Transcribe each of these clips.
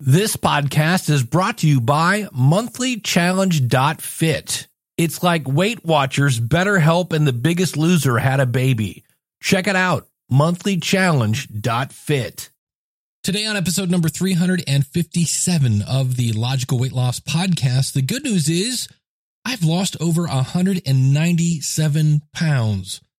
This podcast is brought to you by monthlychallenge.fit. It's like Weight Watchers, BetterHelp, and The Biggest Loser had a baby. Check it out, monthlychallenge.fit. Today, on episode number 357 of the Logical Weight Loss Podcast, the good news is I've lost over 197 pounds.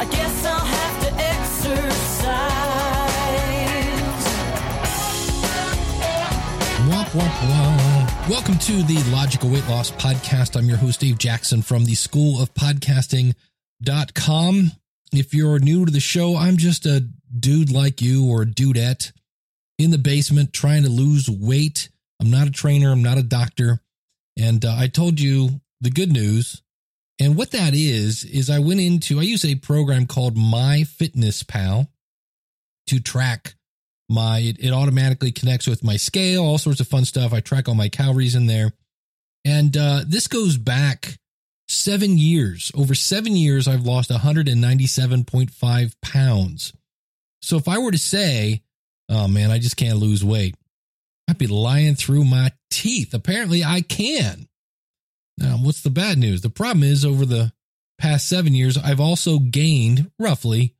I guess I'll have to exercise. Womp, womp, womp. Welcome to the Logical Weight Loss Podcast. I'm your host, Dave Jackson from the School of Podcasting.com. If you're new to the show, I'm just a dude like you or a dudette in the basement trying to lose weight. I'm not a trainer, I'm not a doctor. And uh, I told you the good news. And what that is, is I went into, I use a program called My Fitness Pal to track my, it, it automatically connects with my scale, all sorts of fun stuff. I track all my calories in there. And uh, this goes back seven years. Over seven years, I've lost 197.5 pounds. So if I were to say, oh man, I just can't lose weight, I'd be lying through my teeth. Apparently, I can. Now, what's the bad news? The problem is, over the past seven years, I've also gained roughly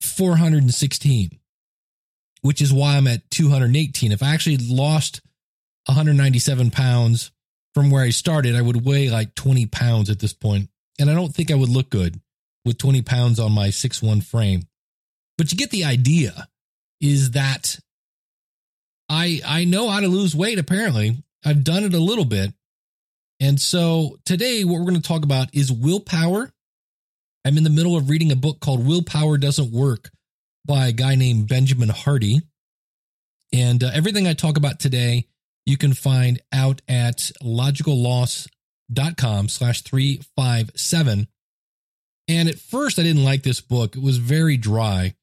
416, which is why I'm at 218. If I actually lost 197 pounds from where I started, I would weigh like 20 pounds at this point, And I don't think I would look good with 20 pounds on my 6'1 frame. But you get the idea is that I I know how to lose weight apparently. I've done it a little bit. And so today what we're going to talk about is willpower. I'm in the middle of reading a book called Willpower Doesn't Work by a guy named Benjamin Hardy. And uh, everything I talk about today you can find out at logicalloss.com slash 357. And at first I didn't like this book. It was very dry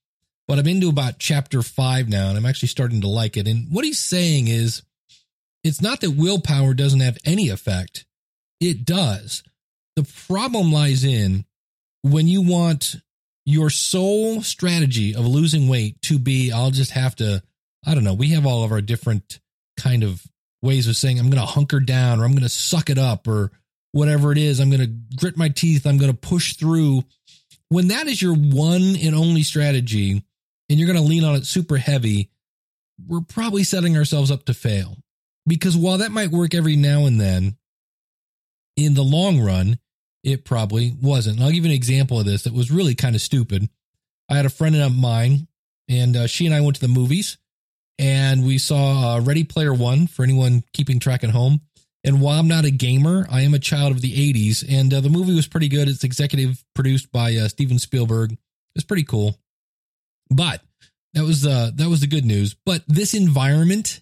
but I'm into about chapter five now, and I'm actually starting to like it. And what he's saying is, it's not that willpower doesn't have any effect, it does. The problem lies in when you want your sole strategy of losing weight to be, I'll just have to, I don't know, we have all of our different kind of ways of saying, I'm going to hunker down or I'm going to suck it up or whatever it is. I'm going to grit my teeth. I'm going to push through. When that is your one and only strategy, and you're going to lean on it super heavy, we're probably setting ourselves up to fail. Because while that might work every now and then, in the long run, it probably wasn't. And I'll give you an example of this that was really kind of stupid. I had a friend of mine, and uh, she and I went to the movies, and we saw uh, Ready Player One for anyone keeping track at home. And while I'm not a gamer, I am a child of the 80s, and uh, the movie was pretty good. It's executive produced by uh, Steven Spielberg. It's pretty cool. But that was the that was the good news. But this environment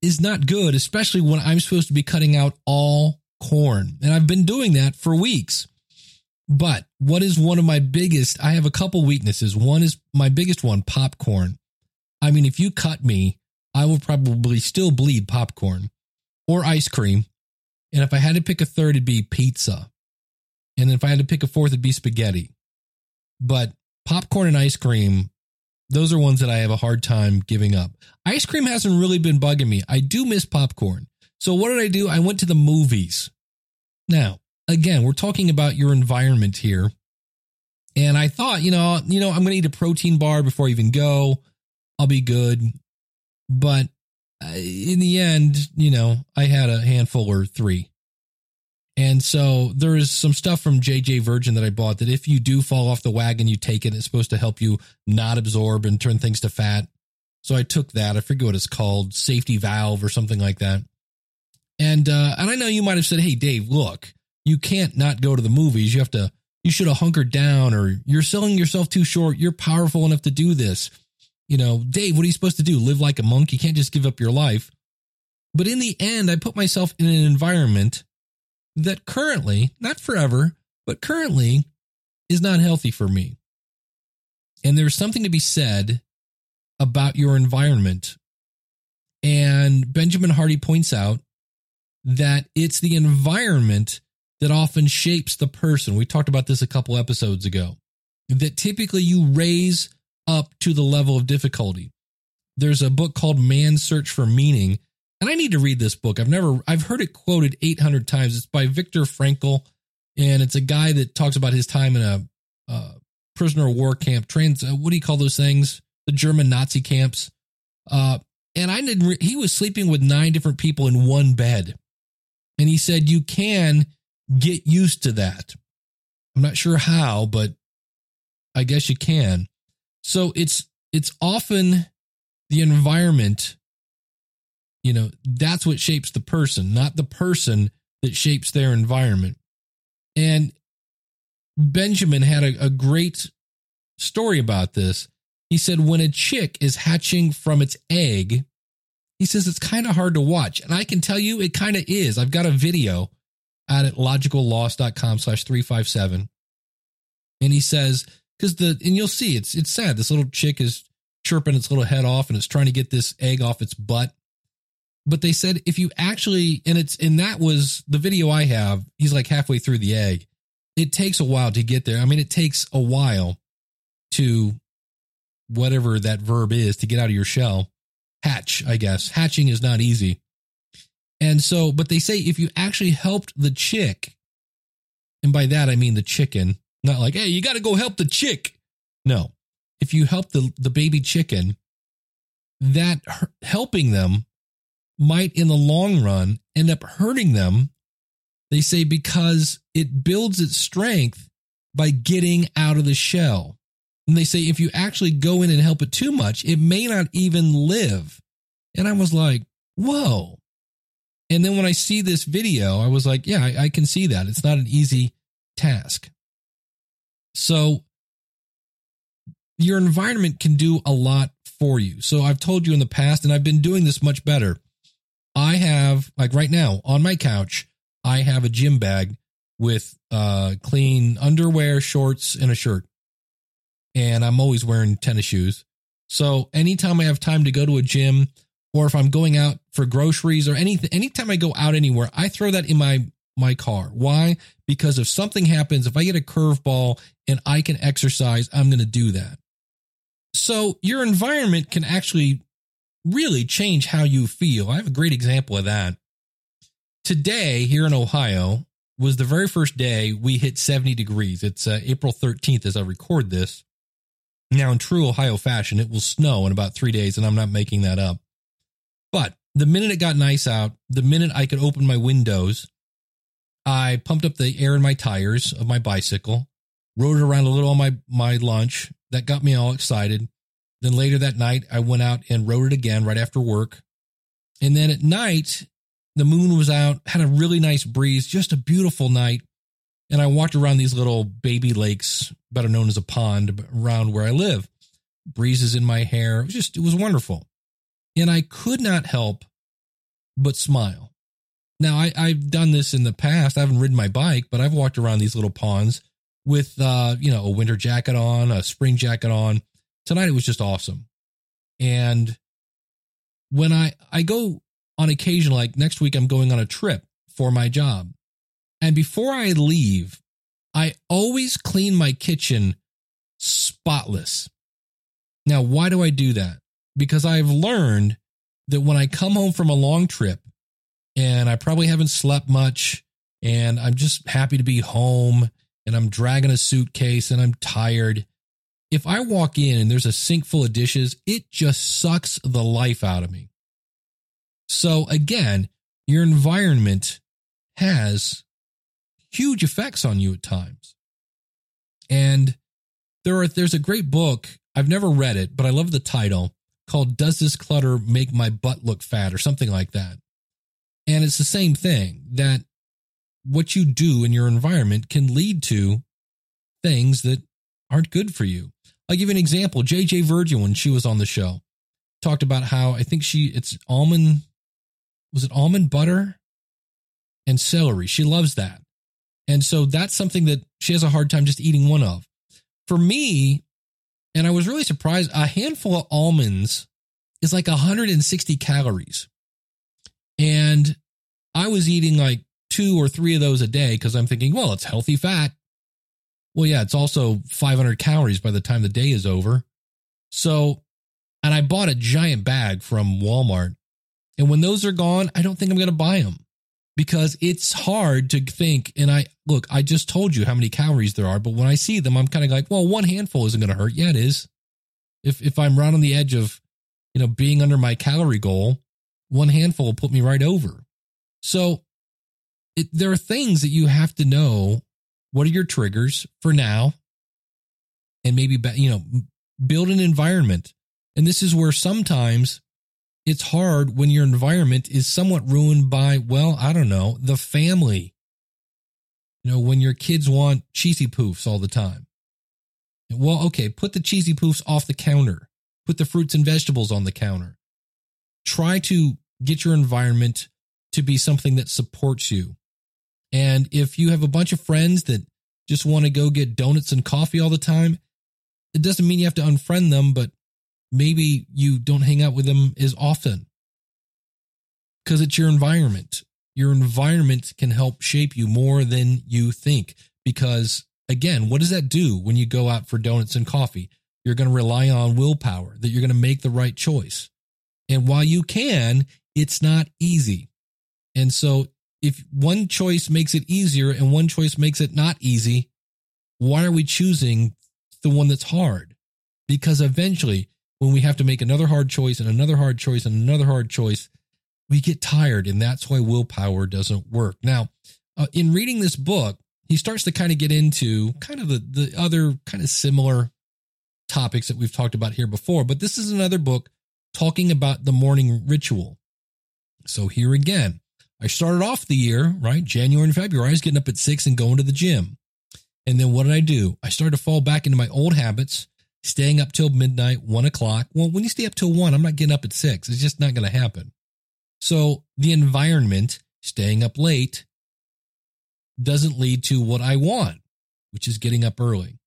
is not good, especially when I'm supposed to be cutting out all corn. And I've been doing that for weeks. But what is one of my biggest? I have a couple weaknesses. One is my biggest one, popcorn. I mean, if you cut me, I will probably still bleed popcorn or ice cream. And if I had to pick a third, it'd be pizza. And if I had to pick a fourth, it'd be spaghetti. But popcorn and ice cream those are ones that I have a hard time giving up. Ice cream hasn't really been bugging me. I do miss popcorn. So what did I do? I went to the movies. Now, again, we're talking about your environment here. And I thought, you know, you know, I'm going to eat a protein bar before I even go. I'll be good. But uh, in the end, you know, I had a handful or three. And so there is some stuff from JJ Virgin that I bought that if you do fall off the wagon, you take it. It's supposed to help you not absorb and turn things to fat. So I took that. I forget what it's called, safety valve or something like that. And uh, and I know you might have said, "Hey, Dave, look, you can't not go to the movies. You have to. You should have hunkered down, or you're selling yourself too short. You're powerful enough to do this." You know, Dave, what are you supposed to do? Live like a monk? You can't just give up your life. But in the end, I put myself in an environment that currently, not forever, but currently is not healthy for me. And there's something to be said about your environment. And Benjamin Hardy points out that it's the environment that often shapes the person. We talked about this a couple episodes ago. That typically you raise up to the level of difficulty. There's a book called Man's Search for Meaning, and I need to read this book. I've never I've heard it quoted 800 times. It's by Viktor Frankl, and it's a guy that talks about his time in a uh, prisoner of war camp. Trans, uh, what do you call those things? The German Nazi camps. Uh, and I didn't. Re- he was sleeping with nine different people in one bed, and he said you can get used to that. I'm not sure how, but I guess you can. So it's it's often the environment you know, that's what shapes the person, not the person that shapes their environment. And Benjamin had a, a great story about this. He said, when a chick is hatching from its egg, he says it's kind of hard to watch. And I can tell you it kind of is. I've got a video out at logicalloss.com slash 357. And he says, because the, and you'll see it's, it's sad. This little chick is chirping its little head off and it's trying to get this egg off its butt but they said if you actually and it's and that was the video I have, he's like halfway through the egg. It takes a while to get there. I mean, it takes a while to whatever that verb is to get out of your shell. Hatch, I guess. Hatching is not easy. And so, but they say if you actually helped the chick, and by that I mean the chicken, not like, hey, you got to go help the chick. No. If you help the, the baby chicken, that helping them might in the long run end up hurting them. They say because it builds its strength by getting out of the shell. And they say if you actually go in and help it too much, it may not even live. And I was like, whoa. And then when I see this video, I was like, yeah, I, I can see that. It's not an easy task. So your environment can do a lot for you. So I've told you in the past, and I've been doing this much better. I have like right now on my couch, I have a gym bag with uh clean underwear, shorts, and a shirt. And I'm always wearing tennis shoes. So anytime I have time to go to a gym or if I'm going out for groceries or anything anytime I go out anywhere, I throw that in my my car. Why? Because if something happens, if I get a curveball and I can exercise, I'm going to do that. So your environment can actually really change how you feel. I have a great example of that. Today, here in Ohio, was the very first day we hit 70 degrees. It's uh, April 13th as I record this. Now, in true Ohio fashion, it will snow in about three days, and I'm not making that up. But the minute it got nice out, the minute I could open my windows, I pumped up the air in my tires of my bicycle, rode it around a little on my, my lunch. That got me all excited. Then later that night, I went out and rode it again right after work. And then at night, the moon was out, had a really nice breeze, just a beautiful night. And I walked around these little baby lakes, better known as a pond, around where I live. Breezes in my hair. It was just, it was wonderful. And I could not help but smile. Now, I, I've done this in the past. I haven't ridden my bike, but I've walked around these little ponds with, uh, you know, a winter jacket on, a spring jacket on, tonight it was just awesome. And when I I go on occasion, like next week, I'm going on a trip for my job, and before I leave, I always clean my kitchen spotless. Now, why do I do that? Because I've learned that when I come home from a long trip and I probably haven't slept much and I'm just happy to be home and I'm dragging a suitcase and I'm tired if I walk in and there's a sink full of dishes, it just sucks the life out of me. So again, your environment has huge effects on you at times. And there are there's a great book. I've never read it, but I love the title called Does This Clutter Make My Butt Look Fat or something like that. And it's the same thing that what you do in your environment can lead to things that aren't good for you. I'll give you an example. JJ Virgin, when she was on the show, talked about how I think she, it's almond, was it almond butter and celery? She loves that. And so that's something that she has a hard time just eating one of. For me, and I was really surprised, a handful of almonds is like 160 calories. And I was eating like two or three of those a day because I'm thinking, well, it's healthy fat. Well, yeah, it's also 500 calories by the time the day is over. So, and I bought a giant bag from Walmart. And when those are gone, I don't think I'm going to buy them because it's hard to think. And I look, I just told you how many calories there are, but when I see them, I'm kind of like, well, one handful isn't going to hurt. Yeah, it is. If if I'm right on the edge of, you know, being under my calorie goal, one handful will put me right over. So, it, there are things that you have to know. What are your triggers for now? And maybe you know, build an environment. And this is where sometimes it's hard when your environment is somewhat ruined by, well, I don't know, the family. You know, when your kids want cheesy poofs all the time. Well, okay, put the cheesy poofs off the counter, put the fruits and vegetables on the counter. Try to get your environment to be something that supports you. And if you have a bunch of friends that just want to go get donuts and coffee all the time, it doesn't mean you have to unfriend them, but maybe you don't hang out with them as often because it's your environment. Your environment can help shape you more than you think. Because again, what does that do when you go out for donuts and coffee? You're going to rely on willpower that you're going to make the right choice. And while you can, it's not easy. And so if one choice makes it easier and one choice makes it not easy, why are we choosing the one that's hard? Because eventually when we have to make another hard choice and another hard choice and another hard choice, we get tired. And that's why willpower doesn't work. Now, uh, in reading this book, he starts to kind of get into kind of the, the other kind of similar topics that we've talked about here before. But this is another book talking about the morning ritual. So here again, I started off the year, right? January and February, I was getting up at six and going to the gym. And then what did I do? I started to fall back into my old habits staying up till midnight, one o'clock. Well, when you stay up till one, I'm not getting up at six. It's just not going to happen. So the environment, staying up late, doesn't lead to what I want, which is getting up early.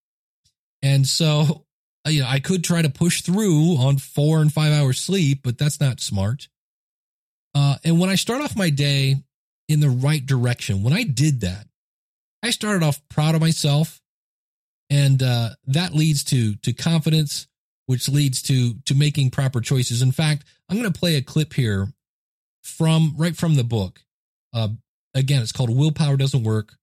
And so, you know, I could try to push through on four and five hours sleep, but that's not smart. Uh, and when I start off my day in the right direction, when I did that, I started off proud of myself and uh, that leads to to confidence, which leads to to making proper choices. In fact, I'm going to play a clip here from right from the book. Uh, again, it's called "Willpower Doesn't Work: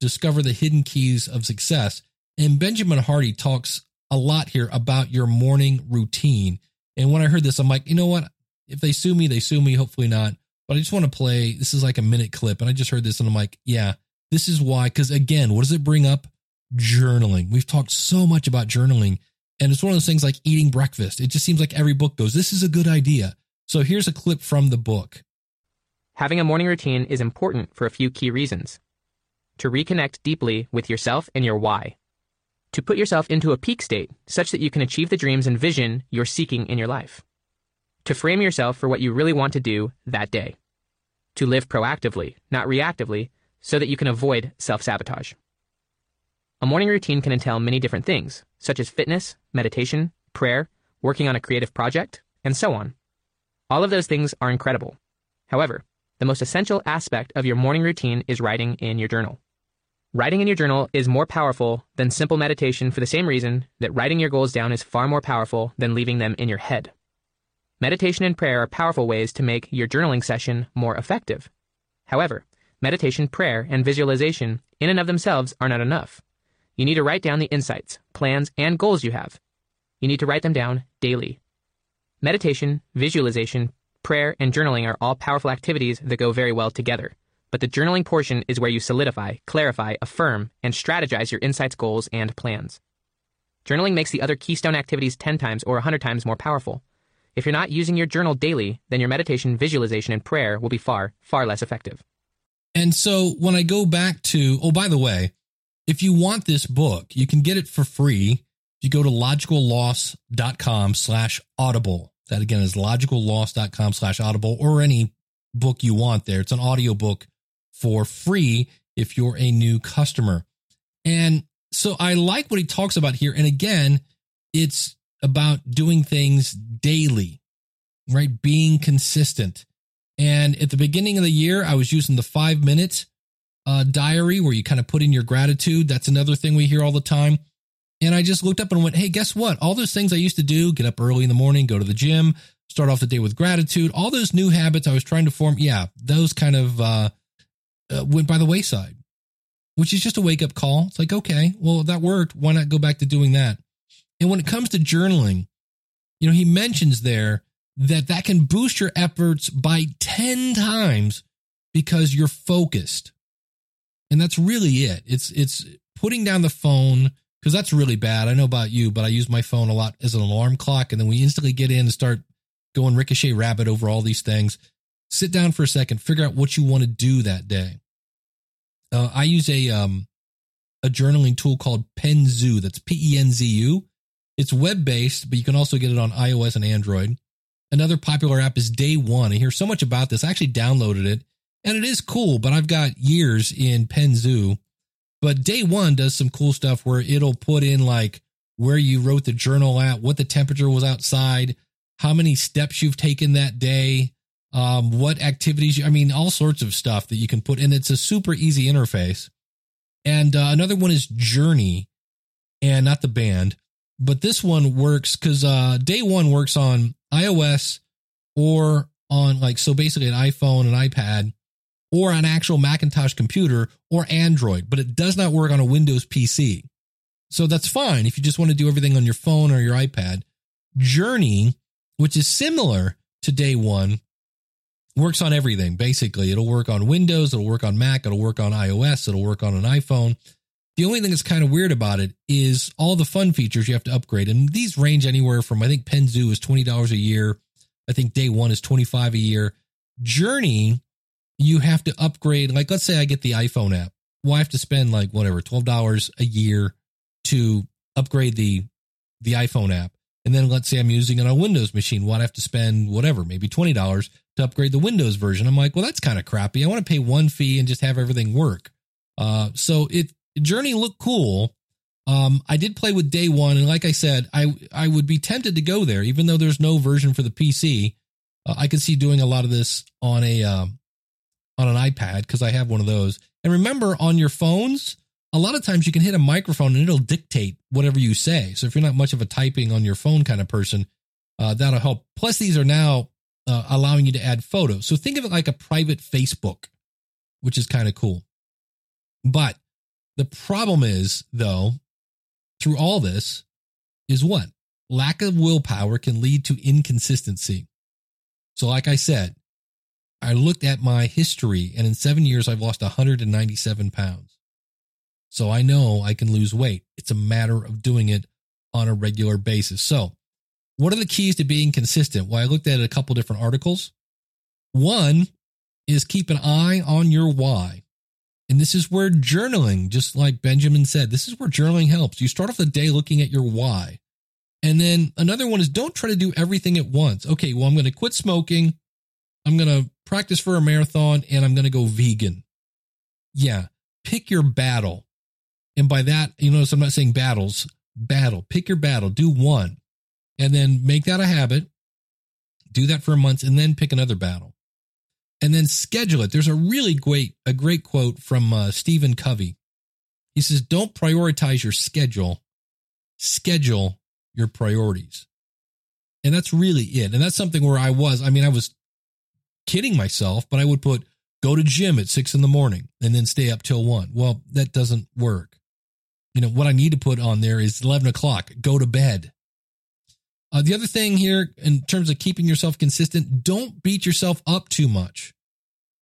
Discover the Hidden Keys of Success." And Benjamin Hardy talks a lot here about your morning routine. And when I heard this, I'm like, you know what? If they sue me, they sue me. Hopefully not. But I just want to play. This is like a minute clip, and I just heard this, and I'm like, yeah, this is why. Because again, what does it bring up? Journaling. We've talked so much about journaling, and it's one of those things like eating breakfast. It just seems like every book goes, This is a good idea. So here's a clip from the book. Having a morning routine is important for a few key reasons to reconnect deeply with yourself and your why, to put yourself into a peak state such that you can achieve the dreams and vision you're seeking in your life, to frame yourself for what you really want to do that day, to live proactively, not reactively, so that you can avoid self sabotage. A morning routine can entail many different things, such as fitness, meditation, prayer, working on a creative project, and so on. All of those things are incredible. However, the most essential aspect of your morning routine is writing in your journal. Writing in your journal is more powerful than simple meditation for the same reason that writing your goals down is far more powerful than leaving them in your head. Meditation and prayer are powerful ways to make your journaling session more effective. However, meditation, prayer, and visualization in and of themselves are not enough. You need to write down the insights, plans, and goals you have, you need to write them down daily. Meditation, visualization, prayer, and journaling are all powerful activities that go very well together. But the journaling portion is where you solidify, clarify, affirm, and strategize your insights, goals, and plans. Journaling makes the other keystone activities 10 times or 100 times more powerful. If you're not using your journal daily, then your meditation, visualization, and prayer will be far, far less effective. And so when I go back to, oh, by the way, if you want this book, you can get it for free. If you go to logicalloss.com slash audible. That again is logicalloss.com slash audible or any book you want there. It's an audio book for free if you're a new customer. And so I like what he talks about here. And again, it's about doing things daily, right? Being consistent. And at the beginning of the year, I was using the five minute uh, diary where you kind of put in your gratitude. That's another thing we hear all the time. And I just looked up and went, hey, guess what? All those things I used to do, get up early in the morning, go to the gym, start off the day with gratitude, all those new habits I was trying to form, yeah, those kind of uh, uh, went by the wayside, which is just a wake up call. It's like, okay, well, that worked. Why not go back to doing that? And when it comes to journaling, you know, he mentions there that that can boost your efforts by 10 times because you're focused. And that's really it. It's it's putting down the phone because that's really bad. I know about you, but I use my phone a lot as an alarm clock and then we instantly get in and start going ricochet rabbit over all these things. Sit down for a second, figure out what you want to do that day. Uh, I use a um a journaling tool called Penzu. That's P E N Z U. It's web based, but you can also get it on iOS and Android. Another popular app is Day One. I hear so much about this. I actually downloaded it and it is cool, but I've got years in Penzu. But Day One does some cool stuff where it'll put in like where you wrote the journal at, what the temperature was outside, how many steps you've taken that day, um, what activities, you, I mean, all sorts of stuff that you can put in. It's a super easy interface. And uh, another one is Journey, and not the band, but this one works because uh, Day One works on iOS or on like, so basically an iPhone, an iPad, or an actual Macintosh computer or Android, but it does not work on a Windows PC. So that's fine if you just want to do everything on your phone or your iPad. Journey, which is similar to day one, works on everything. Basically, it'll work on Windows, it'll work on Mac, it'll work on iOS, it'll work on an iPhone. The only thing that's kind of weird about it is all the fun features you have to upgrade. And these range anywhere from I think Penzu is $20 a year. I think day one is 25 a year. Journey you have to upgrade. Like, let's say I get the iPhone app. Well, I have to spend like whatever, $12 a year to upgrade the, the iPhone app. And then let's say I'm using it on a Windows machine. Well, I have to spend whatever, maybe $20 to upgrade the Windows version. I'm like, well, that's kind of crappy. I want to pay one fee and just have everything work. Uh, so it Journey looked cool. Um, I did play with day one, and like I said, I I would be tempted to go there, even though there's no version for the PC. Uh, I could see doing a lot of this on a um, on an iPad because I have one of those. And remember, on your phones, a lot of times you can hit a microphone and it'll dictate whatever you say. So if you're not much of a typing on your phone kind of person, uh, that'll help. Plus, these are now uh, allowing you to add photos. So think of it like a private Facebook, which is kind of cool. But the problem is, though, through all this, is what? Lack of willpower can lead to inconsistency. So, like I said, I looked at my history, and in seven years, I've lost 197 pounds. So I know I can lose weight. It's a matter of doing it on a regular basis. So, what are the keys to being consistent? Well, I looked at a couple different articles. One is keep an eye on your why. And this is where journaling, just like Benjamin said, this is where journaling helps. You start off the day looking at your why. And then another one is don't try to do everything at once. Okay, well, I'm going to quit smoking. I'm going to practice for a marathon and I'm going to go vegan. Yeah, pick your battle. And by that, you notice I'm not saying battles, battle. Pick your battle, do one, and then make that a habit. Do that for a month and then pick another battle. And then schedule it. There's a really great a great quote from uh, Stephen Covey. He says, "Don't prioritize your schedule, schedule your priorities." And that's really it. And that's something where I was, I mean, I was kidding myself, but I would put go to gym at six in the morning and then stay up till one. Well, that doesn't work. You know, what I need to put on there is 11 o'clock, go to bed. Uh, the other thing here, in terms of keeping yourself consistent, don't beat yourself up too much.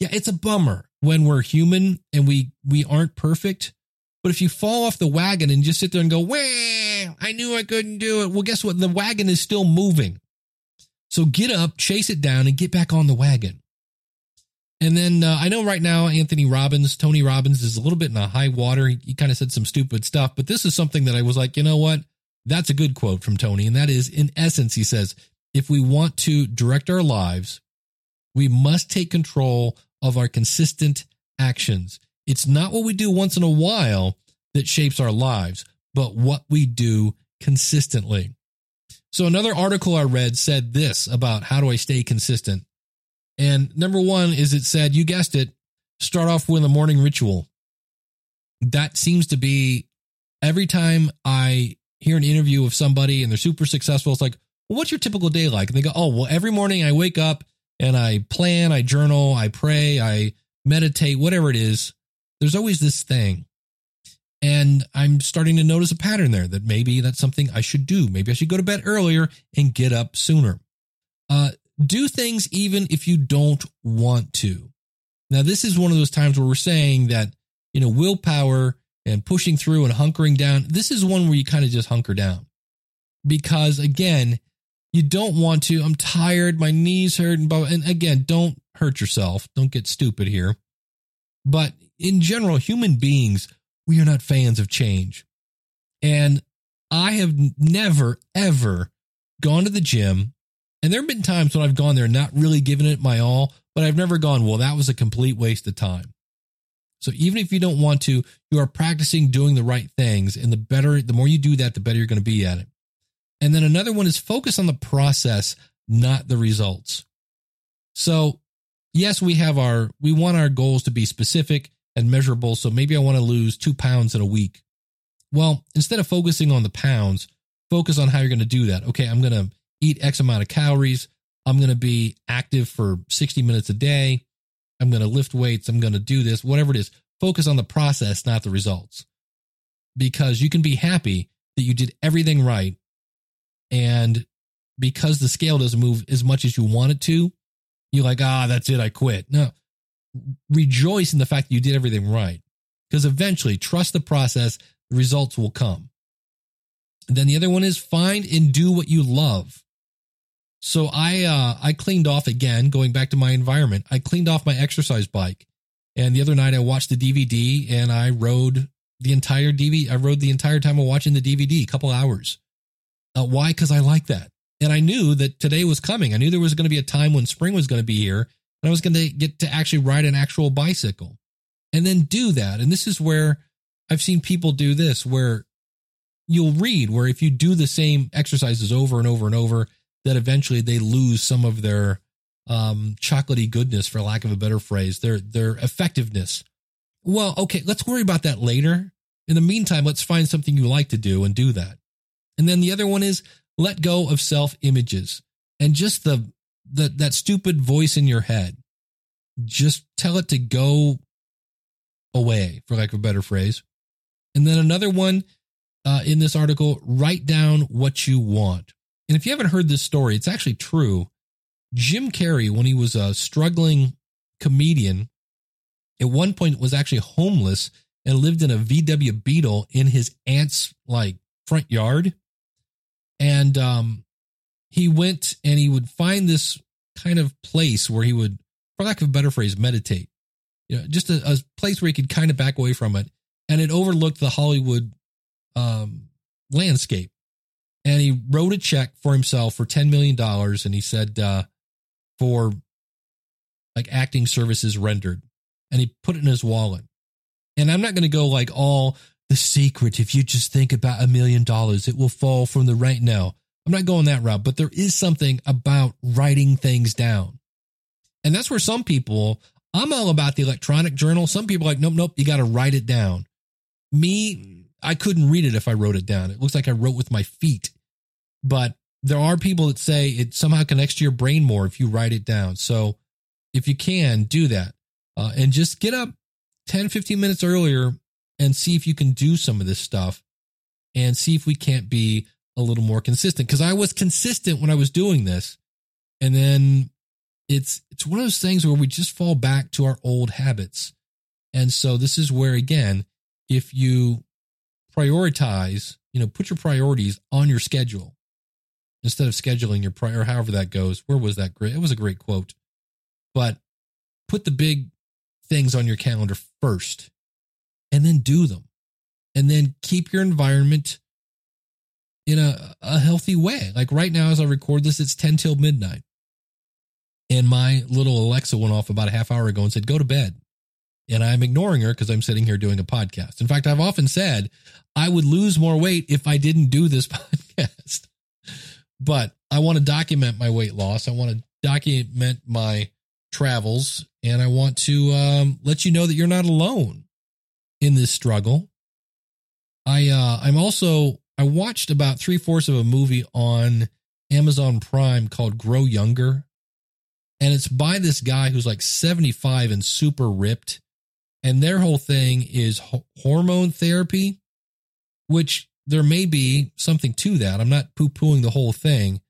Yeah, it's a bummer when we're human and we we aren't perfect. But if you fall off the wagon and just sit there and go, "Wah, I knew I couldn't do it," well, guess what? The wagon is still moving. So get up, chase it down, and get back on the wagon. And then uh, I know right now Anthony Robbins, Tony Robbins, is a little bit in a high water. He, he kind of said some stupid stuff, but this is something that I was like, you know what? That's a good quote from Tony. And that is, in essence, he says, if we want to direct our lives, we must take control of our consistent actions. It's not what we do once in a while that shapes our lives, but what we do consistently. So another article I read said this about how do I stay consistent? And number one is it said, you guessed it, start off with a morning ritual. That seems to be every time I hear an interview of somebody and they're super successful, it's like, well, what's your typical day like? And they go, oh, well, every morning I wake up and I plan, I journal, I pray, I meditate, whatever it is. There's always this thing. And I'm starting to notice a pattern there that maybe that's something I should do. Maybe I should go to bed earlier and get up sooner. Uh, do things even if you don't want to. Now, this is one of those times where we're saying that, you know, willpower and pushing through and hunkering down, this is one where you kind of just hunker down. Because again, you don't want to. I'm tired, my knees hurt, and, and again, don't hurt yourself. Don't get stupid here. But in general, human beings, we are not fans of change. And I have never, ever gone to the gym and there have been times when I've gone there not really given it my all, but I've never gone, well, that was a complete waste of time. So even if you don't want to, you are practicing doing the right things. And the better, the more you do that, the better you're going to be at it. And then another one is focus on the process, not the results. So yes, we have our, we want our goals to be specific and measurable. So maybe I want to lose two pounds in a week. Well, instead of focusing on the pounds, focus on how you're going to do that. Okay, I'm going to eat X amount of calories. I'm going to be active for 60 minutes a day. I'm going to lift weights. I'm going to do this, whatever it is. Focus on the process, not the results. Because you can be happy that you did everything right. And because the scale doesn't move as much as you want it to, you're like, ah, that's it. I quit. No, rejoice in the fact that you did everything right. Because eventually, trust the process, the results will come. And then the other one is find and do what you love. So I uh, I cleaned off again, going back to my environment. I cleaned off my exercise bike, and the other night I watched the DVD and I rode the entire DVD. I rode the entire time of watching the DVD, a couple hours. Uh, why? Because I like that, and I knew that today was coming. I knew there was going to be a time when spring was going to be here, I was going to get to actually ride an actual bicycle, and then do that. And this is where I've seen people do this, where you'll read where if you do the same exercises over and over and over that eventually they lose some of their um, chocolatey goodness, for lack of a better phrase, their their effectiveness. Well, okay, let's worry about that later. In the meantime, let's find something you like to do and do that. And then the other one is let go of self images and just the, the that stupid voice in your head. Just tell it to go away, for lack of a better phrase. And then another one uh, in this article, write down what you want. And if you haven't heard this story, it's actually true. Jim Carrey, when he was a struggling comedian, at one point was actually homeless and lived in a VW Beetle in his aunt's like front yard. And um, he went and he would find this kind of place where he would, for lack of a better phrase, meditate. You know, just a, a place where he could kind of back away from it. And it overlooked the Hollywood um, landscape and he wrote a check for himself for $10 million. And he said, uh, for like acting services rendered. And he put it in his wallet. And I'm not going to go like all the secret. If you just think about a million dollars, it will fall from the right. now. I'm not going that route, but there is something about writing things down. And that's where some people, I'm all about the electronic journal. Some people like, nope, nope, you got to write it down. Me, I couldn't read it if I wrote it down. It looks like I wrote with my feet but there are people that say it somehow connects to your brain more if you write it down. So if you can do that uh, and just get up 10, 15 minutes earlier and see if you can do some of this stuff and see if we can't be a little more consistent because I was consistent when I was doing this. And then it's it's one of those things where we just fall back to our old habits. And so this is where again, if you prioritize, you know, put your priorities on your schedule instead of scheduling your prior however that goes. Where was that great? It was a great quote. But put the big things on your calendar first and then do them. And then keep your environment in a, a healthy way. Like right now, as I record this, it's 10 till midnight. And my little Alexa went off about a half hour ago and said, go to bed. And I'm ignoring her because I'm sitting here doing a podcast. In fact, I've often said I would lose more weight if I didn't do this podcast. But I want to document my weight loss. I want to document my travels and I want to um, let you know that you're not alone in this struggle. I uh, I'm also I watched about three fourths of a movie on Amazon Prime called Grow Younger, and it's by this guy who's like 75 and super ripped, and their whole thing is ho- hormone therapy, which there may be something to that. I'm not poo pooing the whole thing.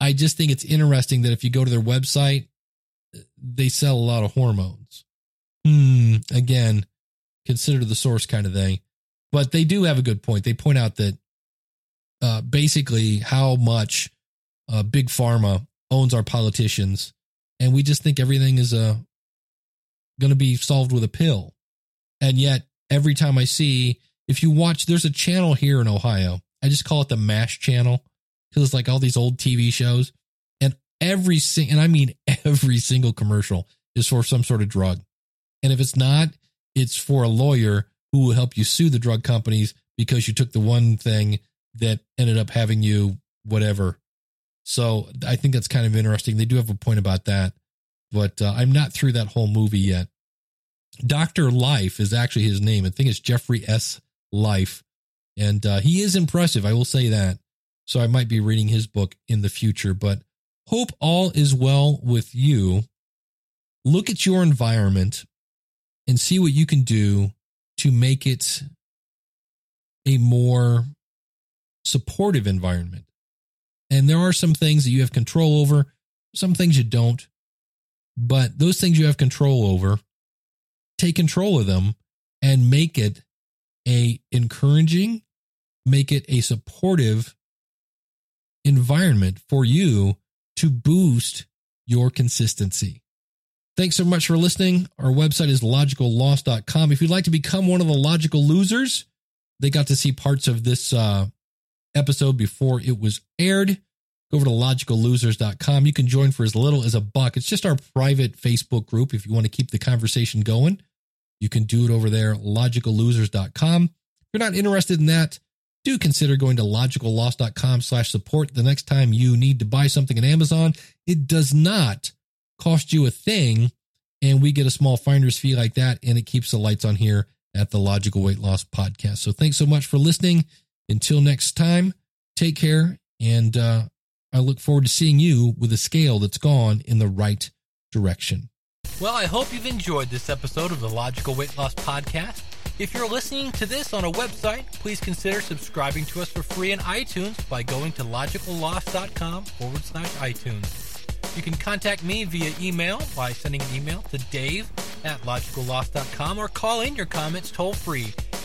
I just think it's interesting that if you go to their website, they sell a lot of hormones. Hmm. Again, consider the source kind of thing. But they do have a good point. They point out that uh, basically how much uh, big pharma owns our politicians, and we just think everything is uh, going to be solved with a pill. And yet, every time I see, if you watch, there's a channel here in Ohio. I just call it the MASH channel because it's like all these old TV shows, and every sing, and I mean every single commercial is for some sort of drug, and if it's not, it's for a lawyer who will help you sue the drug companies because you took the one thing that ended up having you whatever. So I think that's kind of interesting. They do have a point about that, but uh, I'm not through that whole movie yet. Doctor Life is actually his name. I think it's Jeffrey S. Life, and uh, he is impressive. I will say that. So I might be reading his book in the future, but hope all is well with you. Look at your environment and see what you can do to make it a more supportive environment. And there are some things that you have control over, some things you don't. But those things you have control over, take control of them and make it a encouraging, make it a supportive environment for you to boost your consistency. Thanks so much for listening. Our website is logicalloss.com. If you'd like to become one of the logical losers, they got to see parts of this uh, episode before it was aired. Go over to logicallosers.com. You can join for as little as a buck. It's just our private Facebook group. If you want to keep the conversation going, you can do it over there, logicallosers.com. If you're not interested in that, do consider going to logicalloss.com slash support the next time you need to buy something on Amazon. It does not cost you a thing, and we get a small finder's fee like that, and it keeps the lights on here at the Logical Weight Loss Podcast. So thanks so much for listening. Until next time, take care, and uh, I look forward to seeing you with a scale that's gone in the right direction. Well, I hope you've enjoyed this episode of the Logical Weight Loss Podcast. If you're listening to this on a website, please consider subscribing to us for free in iTunes by going to logicalloss.com forward slash iTunes. You can contact me via email by sending an email to dave at logicalloss.com or call in your comments toll free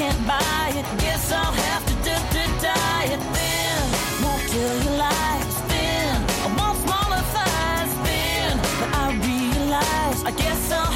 can't buy it. Guess I'll have to d- d- it. then. Won't tell you lies then. I want smaller thighs then. But I realize I guess I'll.